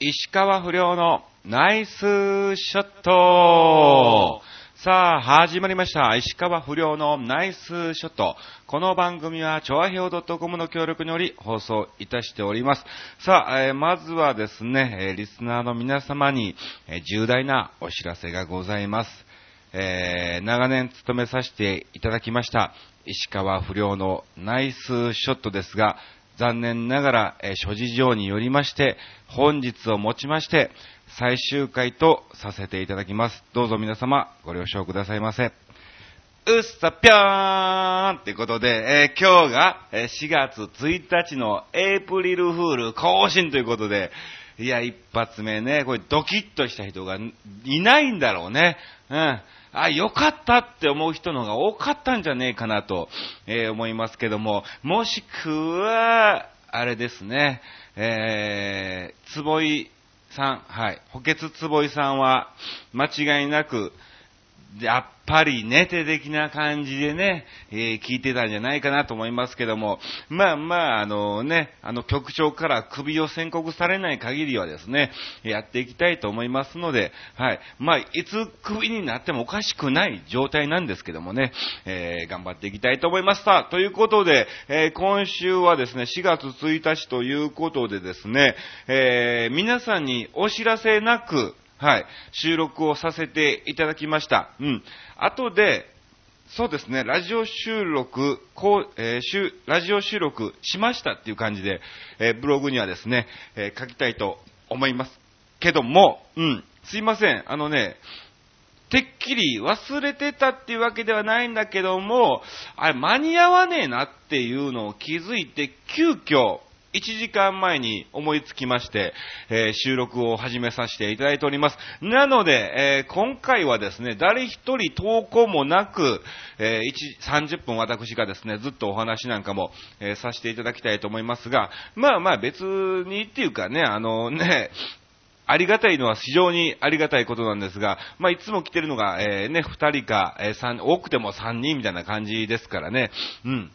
石川不良のナイスショットさあ、始まりました。石川不良のナイスショット。この番組は、ちょあへお .com の協力により放送いたしております。さあ、えーまずはですね、えリスナーの皆様に、え重大なお知らせがございます。えー長年務めさせていただきました、石川不良のナイスショットですが、残念ながら、え諸事情によりまして、本日をもちまして、最終回とさせていただきます。どうぞ皆様、ご了承くださいませ。うっさぴょーんってことで、えー今日がえ4月1日のエイプリルフール更新ということで、いや、一発目ね、これドキッとした人がいないんだろうね。うん。あ、よかったって思う人の方が多かったんじゃねえかなと、えー思いますけども、もしくは、あれですね、えー、坪井さん、はい、補欠坪井さんは、間違いなく、やっぱり寝て的な感じでね、えー聞いてたんじゃないかなと思いますけども、まあまあ、あのね、あの局長から首を宣告されない限りはですね、やっていきたいと思いますので、はい。まあ、いつ首になってもおかしくない状態なんですけどもね、えー頑張っていきたいと思います。さあ、ということで、えー今週はですね、4月1日ということでですね、え皆さんにお知らせなく、はい、収録をさせていただきました。うん。後で、そうですね、ラジオ収録、こう、えーラジオ収録しましたっていう感じで、えーブログにはですね、えー書きたいと思います。けども、うん、すいません、あのね、てっきり忘れてたっていうわけではないんだけども、あれ間に合わねえなっていうのを気づいて、急遽、1時間前に思いつきまして、えー収録を始めさせていただいております。なので、えー今回はですね、誰一人投稿もなく、えー30分私がですね、ずっとお話なんかも、えーさせていただきたいと思いますが、まあまあ別にっていうかね、あのね、ありがたいのは非常にありがたいことなんですが、まあ、いつも来てるのが、えーね、二人か、えー三多くても三人みたいな感じですからね。うん。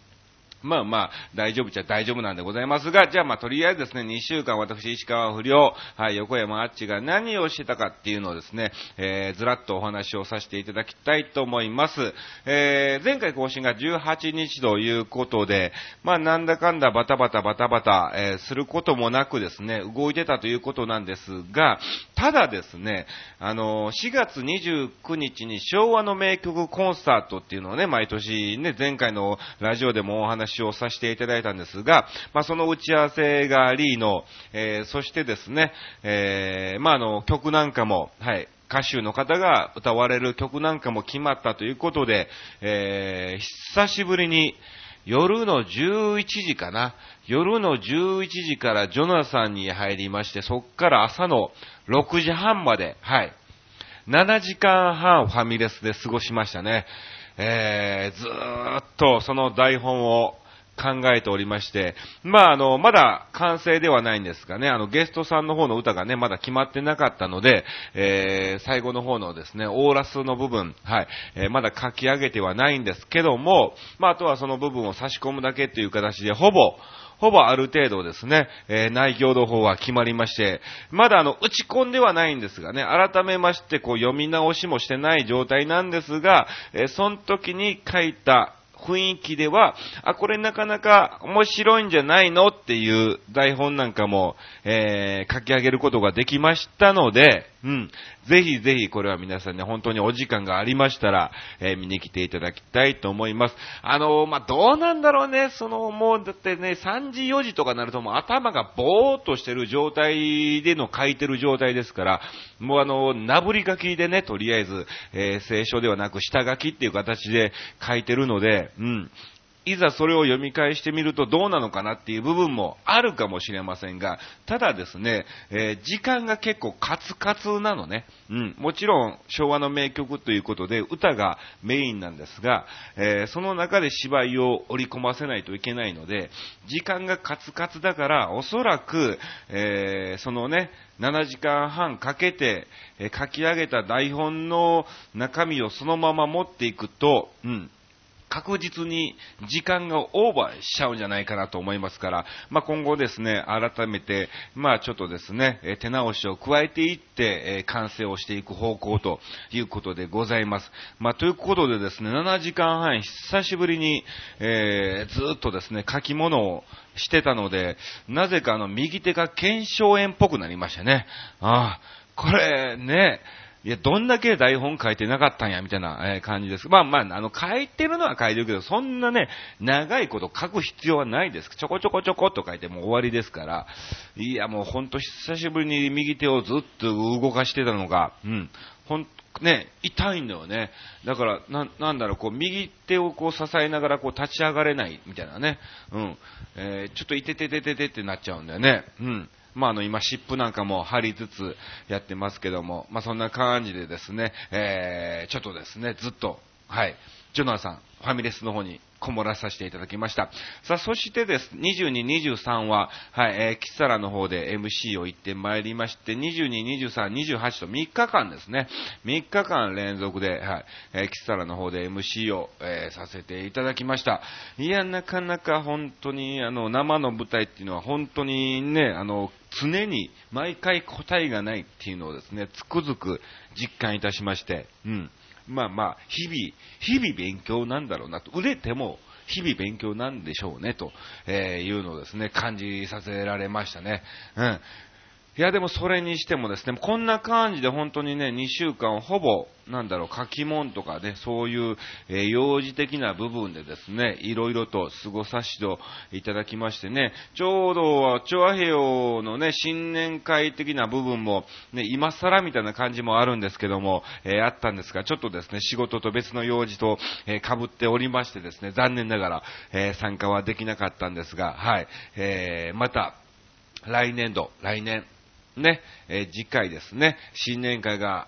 まあまあ、大丈夫っちゃ大丈夫なんでございますが、じゃあまあ、とりあえずですね、2週間私、石川不良、はい、横山あっちが何をしてたかっていうのをですね、えー、ずらっとお話をさせていただきたいと思います。えー、前回更新が18日ということで、まあ、なんだかんだバタバタバタバタ、えーすることもなくですね、動いてたということなんですが、ただですね、あの、4月29日に昭和の名曲コンサートっていうのをね、毎年ね、前回のラジオでもお話をさせていただいたんですが、まあ、その打ち合わせがありの、えーそしてですね、えーまあ、あの、曲なんかも、はい、歌手の方が歌われる曲なんかも決まったということで、えー久しぶりに夜の11時かな。夜の11時からジョナサンに入りまして、そっから朝の6時半まで、はい。7時間半ファミレスで過ごしましたね。えー、ずっとその台本を考えておりまして、まあ、あの、まだ完成ではないんですがね、あの、ゲストさんの方の歌がね、まだ決まってなかったので、えー、最後の方のですね、オーラスの部分、はい、えーまだ書き上げてはないんですけども、まあ、あとはその部分を差し込むだけっていう形で、ほぼ、ほぼある程度ですね、えー内容の方は決まりまして、まだあの、打ち込んではないんですがね、改めましてこう読み直しもしてない状態なんですが、えーその時に書いた雰囲気では、あ、これなかなか面白いんじゃないのっていう台本なんかも、えー書き上げることができましたので、うん。ぜひぜひこれは皆さんね、本当にお時間がありましたら、えー見に来ていただきたいと思います。あのーまあ、どうなんだろうね、その、もうだってね、3時4時とかなるともう頭がぼーっとしてる状態での書いてる状態ですから、もうあの、なぶり書きでね、とりあえず、え聖書ではなく下書きっていう形で書いてるので、うん。いざそれを読み返してみるとどうなのかなっていう部分もあるかもしれませんが、ただですね、えー時間が結構カツカツなのね。うん。もちろん昭和の名曲ということで歌がメインなんですが、えーその中で芝居を織り込ませないといけないので、時間がカツカツだから、おそらく、えーそのね、7時間半かけて、え書き上げた台本の中身をそのまま持っていくと、うん。確実に時間がオーバーしちゃうんじゃないかなと思いますから、まあ、今後ですね、改めて、まあ、ちょっとですね、え手直しを加えていって、え完成をしていく方向ということでございます。まあ、ということでですね、7時間半久しぶりに、えー、ずっとですね、書き物をしてたので、なぜかあの、右手が腱鞘炎っぽくなりましたね。ああ、これね、いや、どんだけ台本書いてなかったんや、みたいな感じです。まあまあ、あの、書いてるのは書いてるけど、そんなね、長いこと書く必要はないです。ちょこちょこちょこっと書いても終わりですから、いや、もうほんと久しぶりに右手をずっと動かしてたのが、うん、ほん、ね、痛いんだよね。だから、な、なんだろう、こう、右手をこう支えながらこう立ち上がれないみたいなね。うん。えー、ちょっといてててててってなっちゃうんだよね。うん。まあ、あの、今、湿布なんかも貼りつつやってますけども、まあ、そんな感じでですね、えー、ちょっとですね、ずっと、はい、ジョナさん、ファミレスの方にこもらさせていただきました。さあ、そしてです、22、23は、はい、えー、キサラの方で MC を行ってまいりまして、22、23、28と3日間ですね、3日間連続で、はい、えー、キサラの方で MC を、えー、させていただきました。いや、なかなか本当に、あの、生の舞台っていうのは本当にね、あの、常に毎回答えがないっていうのをですね、つくづく実感いたしまして、うん。まあまあ、日々、日々勉強なんだろうなと。売れても、日々勉強なんでしょうね、と、えいうのをですね、感じさせられましたね。うん。いや、でもそれにしてもですね、こんな感じで本当にね、2週間ほぼ、なんだろう、書き物とかね、そういう、えー、幼児的な部分でですね、いろいろと過ごさせていただきましてね、ちょうど、チョアヘヨのね、新年会的な部分も、ね、今更みたいな感じもあるんですけども、えー、あったんですが、ちょっとですね、仕事と別の用事と、えー、被っておりましてですね、残念ながら、え参加はできなかったんですが、はい、えーまた、来年度、来年、ね、えー、次回ですね、新年会が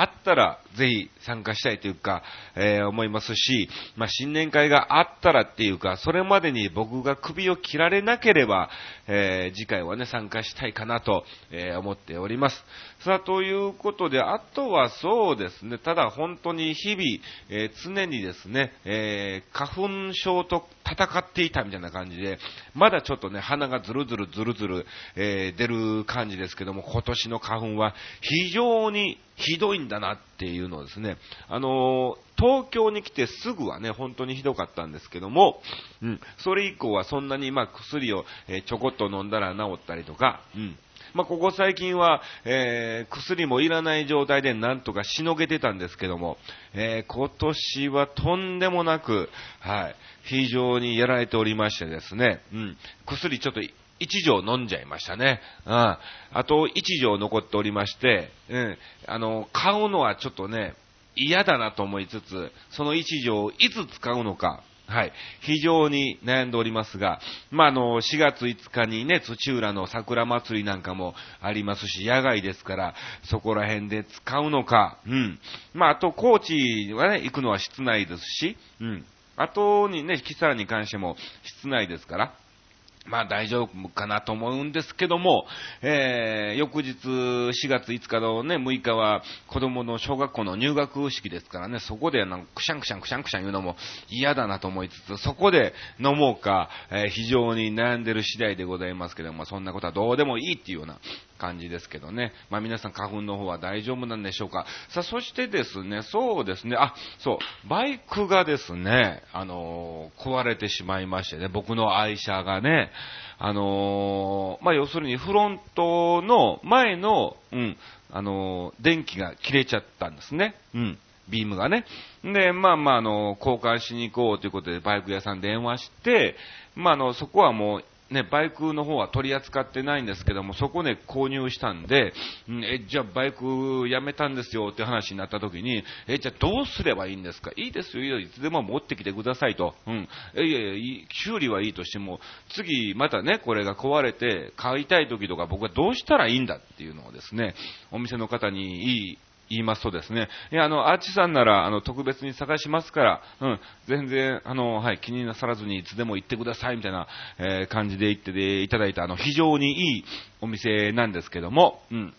あったら、ぜひ参加したいというか、えー、思いますし、まあ、新年会があったらっていうか、それまでに僕が首を切られなければ、えー、次回はね、参加したいかなと、えー、思っております。さあ、ということで、あとはそうですね、ただ本当に日々、え常にですね、え花粉症と戦っていたみたいな感じで、まだちょっとね、鼻がずるずるずるずる、え出る感じですけども、今年の花粉は非常にひどいんだなっていうのをですね、あの東京に来てすぐはね、本当にひどかったんですけども、うん、それ以降はそんなにまあ薬を、えちょこっと飲んだら治ったりとか、うん、まあ、ここ最近は、えー、薬もいらない状態でなんとかしのげてたんですけども、えー、今年はとんでもなく、はい、非常にやられておりましてですね、うん、薬ちょっと一錠飲んじゃいましたね。うん。あと一錠残っておりまして、うん。あの、買うのはちょっとね、嫌だなと思いつつ、その一錠をいつ使うのか、はい。非常に悩んでおりますが、まあ、あの、4月5日にね、土浦の桜祭りなんかもありますし、野外ですから、そこら辺で使うのか、うん。まあ、あと、高知はね、行くのは室内ですし、うん。あとにね、キサラに関しても室内ですから、まあ大丈夫かなと思うんですけども、えー、翌日4月5日のね、6日は子供の小学校の入学式ですからね、そこでなんかくしゃんくしゃんくしゃんくしゃん言うのも嫌だなと思いつつ、そこで飲もうか、えー、非常に悩んでる次第でございますけども、そんなことはどうでもいいっていうような感じですけどね。まあ皆さん花粉の方は大丈夫なんでしょうか。さあ、そしてですね、そうですね、あ、そう、バイクがですね、あのー、壊れてしまいましてね、僕の愛車がね、あのー、まあ要するにフロントの前の、うん、あのー、電気が切れちゃったんですね。うん。ビームがね。で、まあまあ、あの、交換しに行こうということで、バイク屋さん電話して、まあ、あの、そこはもう、ね、バイクの方は取り扱ってないんですけども、そこで購入したんでん、え、じゃあバイクやめたんですよって話になった時に、え、じゃあどうすればいいんですか？いいですよ、いつでも持ってきてくださいと。うん。いやいや、修理はいいとしても、次またね、これが壊れて買いたい時とか僕はどうしたらいいんだっていうのをですね、お店の方にいい言いますとですね、いや、あの、アーチさんなら、あの、特別に探しますから、うん、全然、あの、はい、気になさらずにいつでも行ってください、みたいな、えー、感じで言っていただいた、あの、非常にいいお店なんですけども、うん。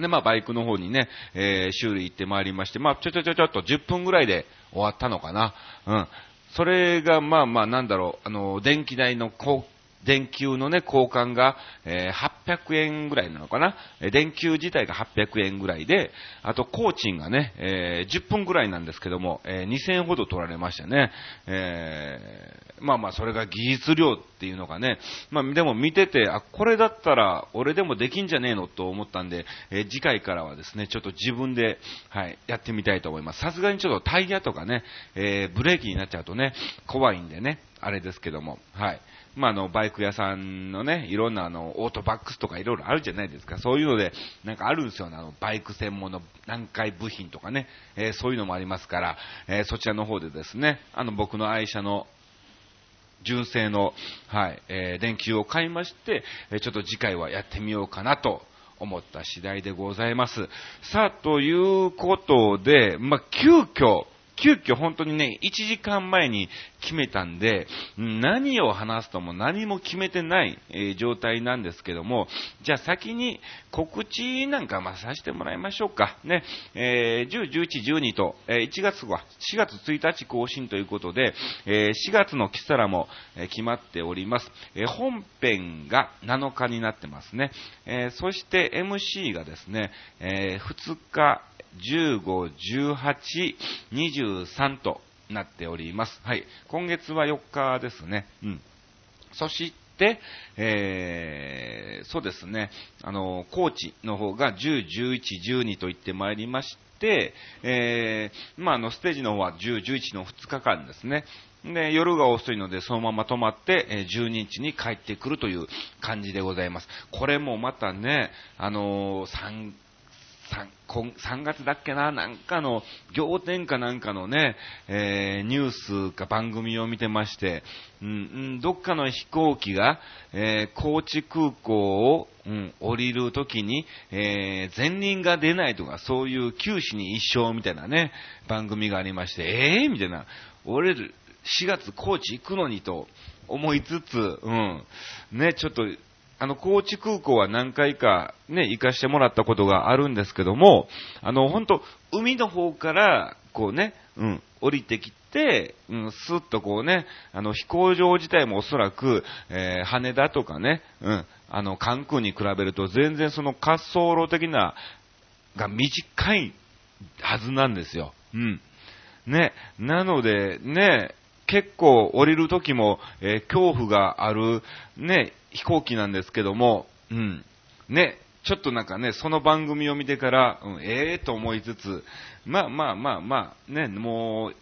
で、まあ、バイクの方にね、えー、修理行ってまいりまして、まあ、ちょちょちょちょっと10分ぐらいで終わったのかな。うん。それが、まあまあ、なんだろう、あの、電気代の高電球のね、交換が、えー、800円ぐらいなのかな？電球自体が800円ぐらいで、あと工賃がね、えー、10分ぐらいなんですけども、えー、2000円ほど取られましたね。えー、まあまあ、それが技術量っていうのがね、まあでも見てて、あ、これだったら俺でもできんじゃねえのと思ったんで、え、次回からはですね、ちょっと自分で、はい、やってみたいと思います。さすがにちょっとタイヤとかね、え、ブレーキになっちゃうとね、怖いんでね、あれですけども、はい。まあ、の、バイク屋さんのね、いろんなあの、オートバックスとかいろいろあるじゃないですか。そういうので、なんかあるんですよね。あの、バイク専門の南海部品とかね、えー、そういうのもありますから、えー、そちらの方でですね、あの、僕の愛車の純正の、はい、えー、電球を買いまして、えちょっと次回はやってみようかなと思った次第でございます。さあ、ということで、まあ、急遽、急遽本当にね、1時間前に決めたんで、何を話すとも何も決めてない、えー、状態なんですけども、じゃあ先に告知なんかまさせてもらいましょうか。ね、えー、10、11、12と、えー、1月は4月1日更新ということで、え4月のキサラも、え決まっております。え本編が7日になってますね。えそして MC がですね、え2日、15、18、23となっております。はい。今月は4日ですね。うん。そして、えー、そうですね、あの、高知の方が10、11、12と言ってまいりまして、えー、まあ、あの、ステージの方は10、11の2日間ですね。で、夜が遅いので、そのまま泊まって、え12日に帰ってくるという感じでございます。これもまたね、あのー、3 3, 3月だっけな、なんかの、仰天かなんかのね、えー、ニュースか番組を見てまして、うん、どっかの飛行機が、えー、高知空港を、うん、降りるときに、えー、前輪が出ないとか、そういう九死に一生みたいなね、番組がありまして、ええー、みたいな、俺、4月高知行くのにと思いつつ、うん、ね、ちょっと、あの、高知空港は何回かね、行かしてもらったことがあるんですけども、あの、本当海の方から、こうね、うん、降りてきて、うん、スッとこうね、あの、飛行場自体もおそらく、えー、羽田とかね、うん、あの、関空に比べると全然その滑走路的な、が短いはずなんですよ。うん。ね、なので、ね、結構降りる時も、えー、恐怖がある、ね、飛行機なんですけども、うん。ね、ちょっとなんかね、その番組を見てから、うん、ええー、と思いつつ、まあまあまあまあ、ね、もう、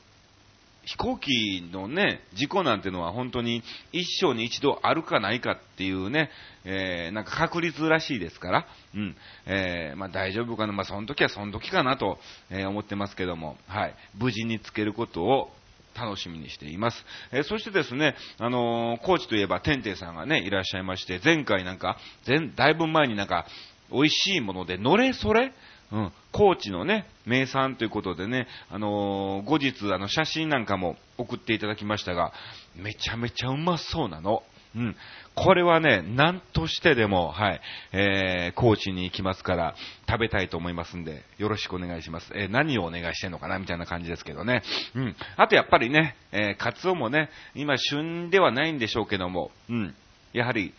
飛行機のね、事故なんてのは本当に一生に一度あるかないかっていうね、えー、なんか確率らしいですから、うん、えー、まあ大丈夫かな、まあその時はその時かなと、え、思ってますけども、はい、無事につけることを楽しみにしています。えー、そしてですね、あのー、コーチといえば、てんていさんがね、いらっしゃいまして、前回なんか、前、だいぶ前になんか、美味しいもので、のれそれうん、高知のね、名産ということでね、あのー、後日、あの、写真なんかも送っていただきましたが、めちゃめちゃうまそうなの。うん。これはね、何としてでも、はい、えー、高知に行きますから、食べたいと思いますんで、よろしくお願いします。えー、何をお願いしてんのかな、みたいな感じですけどね。うん。あとやっぱりね、えー、カツオもね、今旬ではないんでしょうけども、うん。やはり、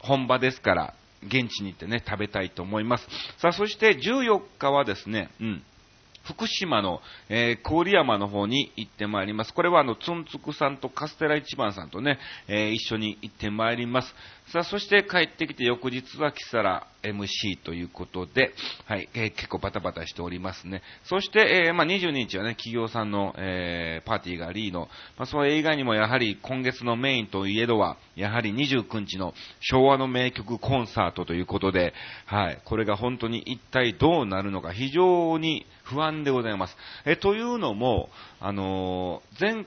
本場ですから、現地に行ってね、食べたいと思います。さあ、そして14日はですね、うん。福島の、えー、郡山の方に行ってまいります。これはあの、つんつくさんとカステラ一番さんとね、えー、一緒に行ってまいります。さあ、そして帰ってきて翌日はキサラ MC ということで、はい、えー、結構バタバタしておりますね。そして、えー、まあ、22日はね、企業さんの、えー、パーティーがありの、まあ、それ以外にもやはり今月のメインといえどは、やはり29日の昭和の名曲コンサートということで、はい、これが本当に一体どうなるのか非常に不安でございます。え、というのも、あの、前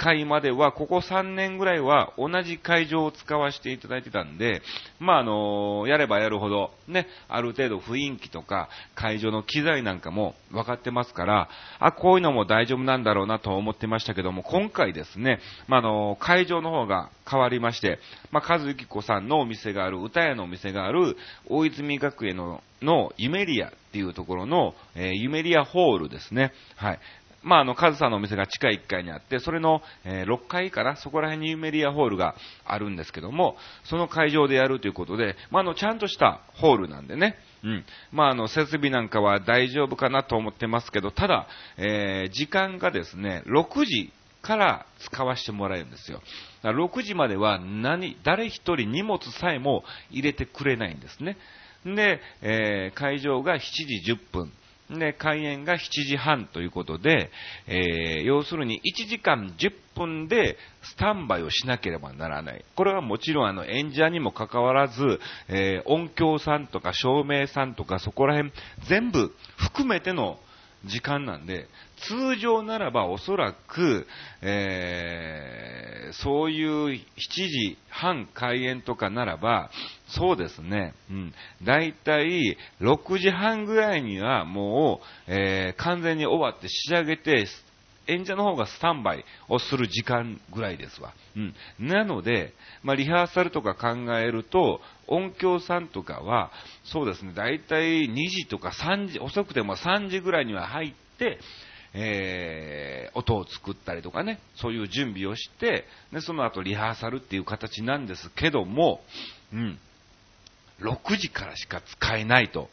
回までは、ここ3年ぐらいは同じ会場を使わせていただいてたんで、まあ、あの、やればやるほど、ね、ある程度雰囲気とか、会場の機材なんかも分かってますから、あ、こういうのも大丈夫なんだろうなと思ってましたけども、今回ですね、まあ、の、会場の方が変わりまして、まあ、和幸子さんのお店がある、歌屋のお店がある、大泉学園の、のユメリアっていうところの、えー、ユメリアホールですね。はい。まあ、あの、カズさんのお店が地下1階にあって、それの、えー6階から、そこら辺にメディアホールがあるんですけども、その会場でやるということで、まあ、あの、ちゃんとしたホールなんでね、うん。まあ、あの、設備なんかは大丈夫かなと思ってますけど、ただ、えー時間がですね、6時から使わせてもらえるんですよ。だから6時までは何、誰一人荷物さえも入れてくれないんですね。で、えー会場が7時10分。で、開演が7時半ということで、えー要するに1時間10分でスタンバイをしなければならない。これはもちろんあの演者にもかかわらず、えー音響さんとか照明さんとかそこら辺全部含めての時間なんで、通常ならばおそらく、えーそういう7時半開演とかならば、そうですね、うん、だいたい6時半ぐらいにはもう、えー完全に終わって仕上げて、演者の方がスタンバイをする時間ぐらいですわ。うん。なので、まあ、リハーサルとか考えると、音響さんとかは、そうですね、だいたい2時とか3時、遅くても3時ぐらいには入って、えー音を作ったりとかね、そういう準備をして、で、その後リハーサルっていう形なんですけども、うん。6時からしか使えないと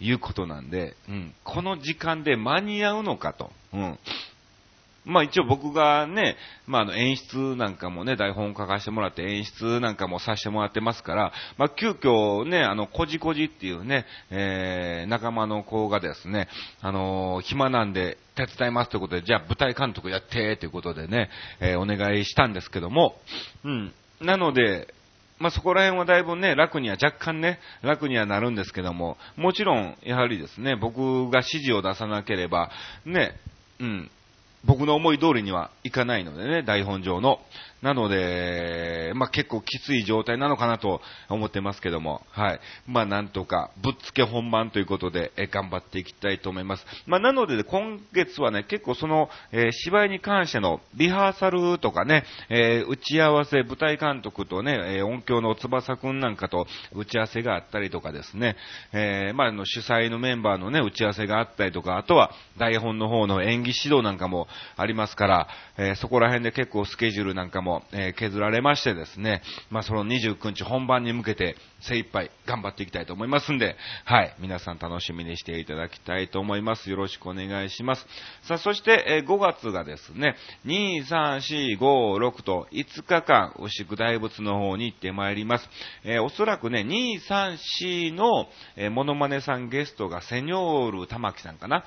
いうことなんで、うん。この時間で間に合うのかと。うん。まあ一応僕がね、まああの演出なんかもね、台本書かせてもらって演出なんかもさせてもらってますから、まあ急遽ね、あの、こじこじっていうね、えー、仲間の子がですね、あのー暇なんで手伝いますということで、じゃあ舞台監督やってということでね、えーお願いしたんですけども、うん。なので、まあ、そこら辺はだいぶね、楽には、若干ね、楽にはなるんですけども、もちろん、やはりですね、僕が指示を出さなければ、ね、うん、僕の思い通りにはいかないのでね、台本上の。なので、まあ、結構きつい状態なのかなと思ってますけども、はい。まあ、なんとか、ぶっつけ本番ということで、え頑張っていきたいと思います。まあ、なので、今月はね、結構その、えー芝居に関してのリハーサルとかね、えー打ち合わせ、舞台監督とね、えー音響の翼くんなんかと打ち合わせがあったりとかですね、えまあ、の、主催のメンバーのね、打ち合わせがあったりとか、あとは台本の方の演技指導なんかもありますから、えそこら辺で結構スケジュールなんかも、えー削られましてですね、まあ、その29日本番に向けて精一杯頑張っていきたいと思いますんで、はい、皆さん楽しみにしていただきたいと思います。よろしくお願いします。さあ、そして、えー5月がですね、2、3、4、5、6と5日間、牛久大仏の方に行ってまいります。えーおそらくね、2、3、4の、えーモノマネさんゲストがセニョール玉木さんかな。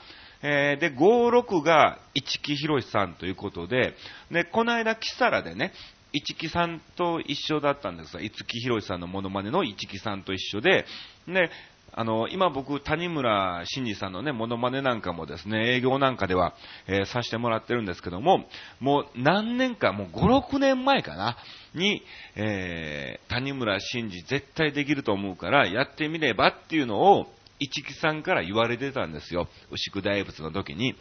えーで、56が市木博さんということで、で、この間、キサラでね、市木さんと一緒だったんですが、市木博さんのモノマネの市木さんと一緒で、で、あの、今僕、谷村新司さんのね、モノマネなんかもですね、営業なんかでは、えーさせてもらってるんですけども、もう何年か、もう5、6年前かな、に、えー谷村新司絶対できると思うから、やってみればっていうのを、市木さんから言われてたんですよ。牛久大仏の時に。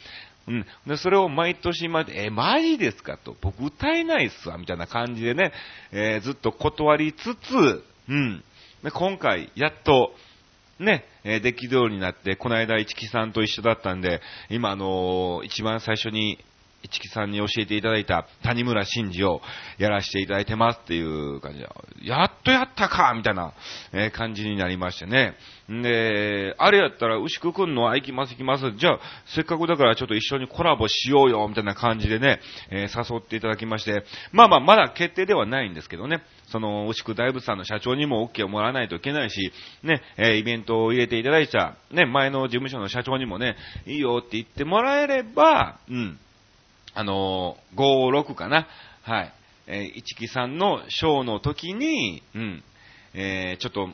うん。で、それを毎年毎年、え、マジですかと。僕歌えないっすわ、みたいな感じでね、えーずっと断りつつ、うん。で、今回、やっと、ね、えーできるようになって、この間、市木さんと一緒だったんで、今、あのー一番最初に、市木さんに教えていただいた谷村新司をやらせていただいてますっていう感じで、やっとやったかみたいな、え感じになりましてね。んで、あれやったら、牛久くんの、あ、行きます行きます。じゃあ、せっかくだからちょっと一緒にコラボしようよ、みたいな感じでね、えー誘っていただきまして、まあまあ、まだ決定ではないんですけどね、その、牛久大仏さんの社長にも OK をもらわないといけないし、ね、えイベントを入れていただいた、ね、前の事務所の社長にもね、いいよって言ってもらえれば、うん、あのー、5、6かな。はい。えー、市木さんのショーの時に、うん、えー、ちょっと、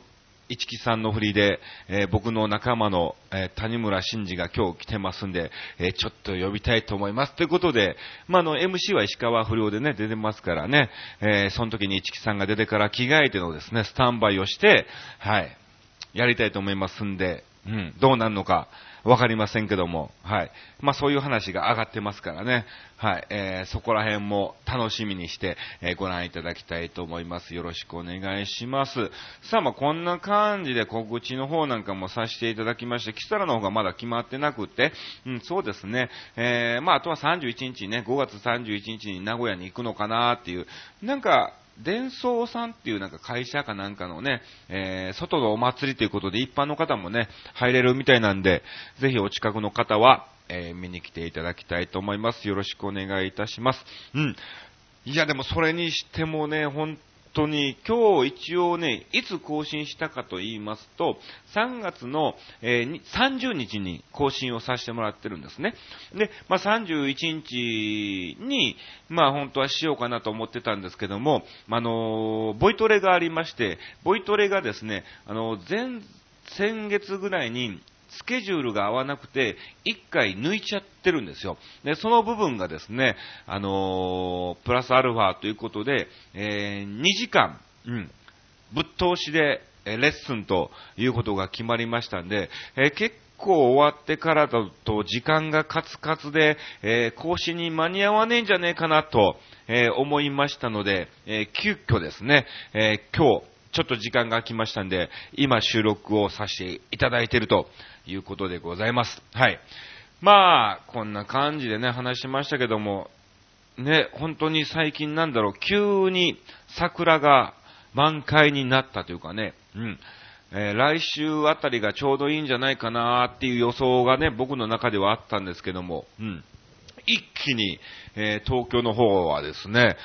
市木さんの振りで、えー僕の仲間の、えー谷村新司が今日来てますんで、えーちょっと呼びたいと思います。ということで、まあ、の、MC は石川不良でね、出てますからね、えその時に市木さんが出てから着替えてのですね、スタンバイをして、はい、やりたいと思いますんで、うん、どうなるのか、わかりませんけども、はい。まあそういう話が上がってますからね、はい。えー、そこら辺も楽しみにして、えー、ご覧いただきたいと思います。よろしくお願いします。さあ、まあこんな感じで告知の方なんかもさせていただきまして、キサラの方がまだ決まってなくて、うん、そうですね、えー、まああとは31日ね、5月31日に名古屋に行くのかなっていう、なんか、伝送さんっていうなんか会社かなんかのね、えー、外のお祭りということで一般の方もね、入れるみたいなんで、ぜひお近くの方は、えー、見に来ていただきたいと思います。よろしくお願いいたします。うん。いや、でもそれにしてもね、本当に、今日一応ね、いつ更新したかと言いますと、3月の、えー、30日に更新をさせてもらってるんですね。で、まあ、31日に、まあ、本当はしようかなと思ってたんですけども、あのボイトレがありまして、ボイトレがですね、あの、前、先月ぐらいにスケジュールが合わなくて、1回抜いちゃってるんですよ。で、その部分がですね、あのー、プラスアルファということで、えー、2時間、うん、ぶっ通しで、えレッスンということが決まりましたんで、えー、結構終わってからだと時間がカツカツで、えー、講師に間に合わねえんじゃねえかなと、えー、思いましたので、えー、急遽ですね、え今日、ちょっと時間が空きましたんで、今収録をさせていただいているということでございます。はい。まあ、こんな感じでね、話しましたけども、ね、本当に最近なんだろう、急に桜が満開になったというかね、うん。えー、来週あたりがちょうどいいんじゃないかなっていう予想がね、僕の中ではあったんですけども、うん。一気に、えー、東京の方はですね、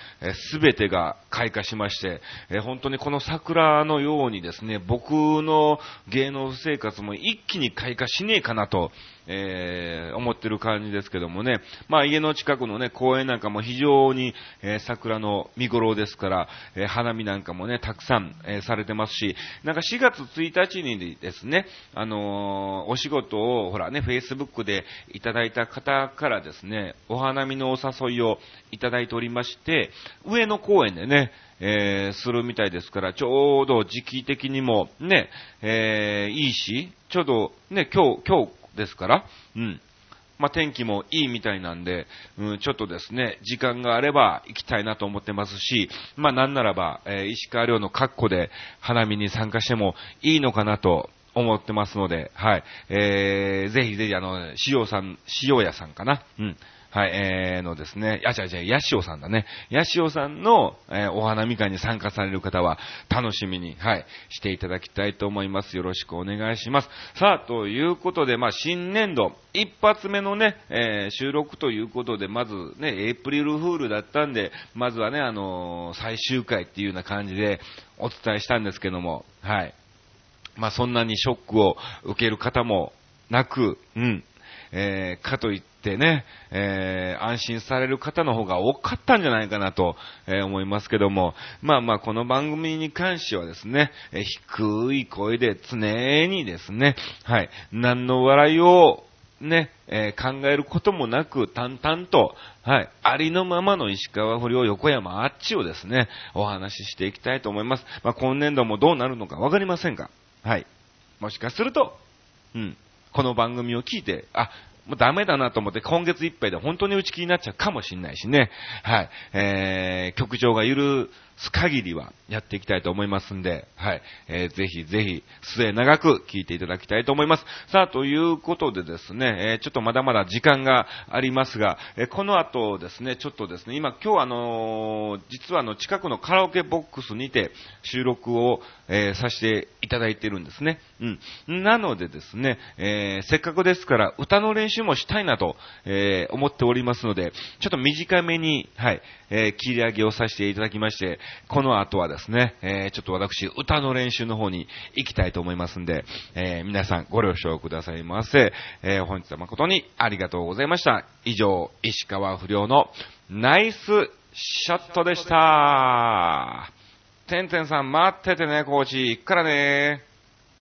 す、え、べ、てが開花しまして、えー、本当にこの桜のようにですね、僕の芸能生活も一気に開花しねえかなと、えー、思ってる感じですけどもね、まあ家の近くのね、公園なんかも非常に、えー、桜の見頃ですから、えー、花見なんかもね、たくさん、えされてますし、なんか4月1日にですね、あのお仕事を、ほらね、Facebook でいただいた方からですね、お花見のお誘誘いをいただいておりまして、上野公園でね、えー、するみたいですから、ちょうど時期的にもね、えー、いいし、ちょうどね、今日、今日ですから、うん。まあ、天気もいいみたいなんで、うん、ちょっとですね、時間があれば行きたいなと思ってますし、まあ、なんならば、えー、石川遼の格好で花見に参加してもいいのかなと思ってますので、はい。えー、ぜひぜひあの、塩さん、塩屋さんかな。うん。はい、えー、のですね、あ、違う違う、ヤシオさんだね。ヤシオさんの、えー、お花見会に参加される方は、楽しみに、はい、していただきたいと思います。よろしくお願いします。さあ、ということで、まあ、新年度、一発目のね、えー、収録ということで、まずね、エイプリルフールだったんで、まずはね、あのー、最終回っていうような感じでお伝えしたんですけども、はい。まあ、そんなにショックを受ける方もなく、うん、えー、かといってね、えー、安心される方の方が多かったんじゃないかなと、えー、思いますけども、まあまあこの番組に関してはですね、え低い声で常にですね、はい、何の笑いをね、えー、考えることもなく、淡々と、はい、ありのままの石川不良横山あっちをですね、お話ししていきたいと思います。まあ、今年度もどうなるのかわかりませんが、はい。もしかすると、うん、この番組を聞いて、あ、もうダメだなと思って今月いっぱいで本当に打ち切りになっちゃうかもしれないしね。はい。えー、局長が許す限りはやっていきたいと思いますんで、はい。えー、ぜひぜひ末長く聞いていただきたいと思います。さあ、ということでですね、えー、ちょっとまだまだ時間がありますが、えー、この後ですね、ちょっとですね、今今日あのー、実はあの近くのカラオケボックスにて収録を、えさせていただいてるんですね。うん。なのでですね、えーせっかくですから歌の練習もしたいなと、え思っておりますので、ちょっと短めに、はい、え切り上げをさせていただきまして、この後はですね、えちょっと私、歌の練習の方に行きたいと思いますんで、え皆さんご了承くださいませ。え本日は誠にありがとうございました。以上、石川不良のナイスショットでした。てんてんさん待っててね、コーチ。行くからね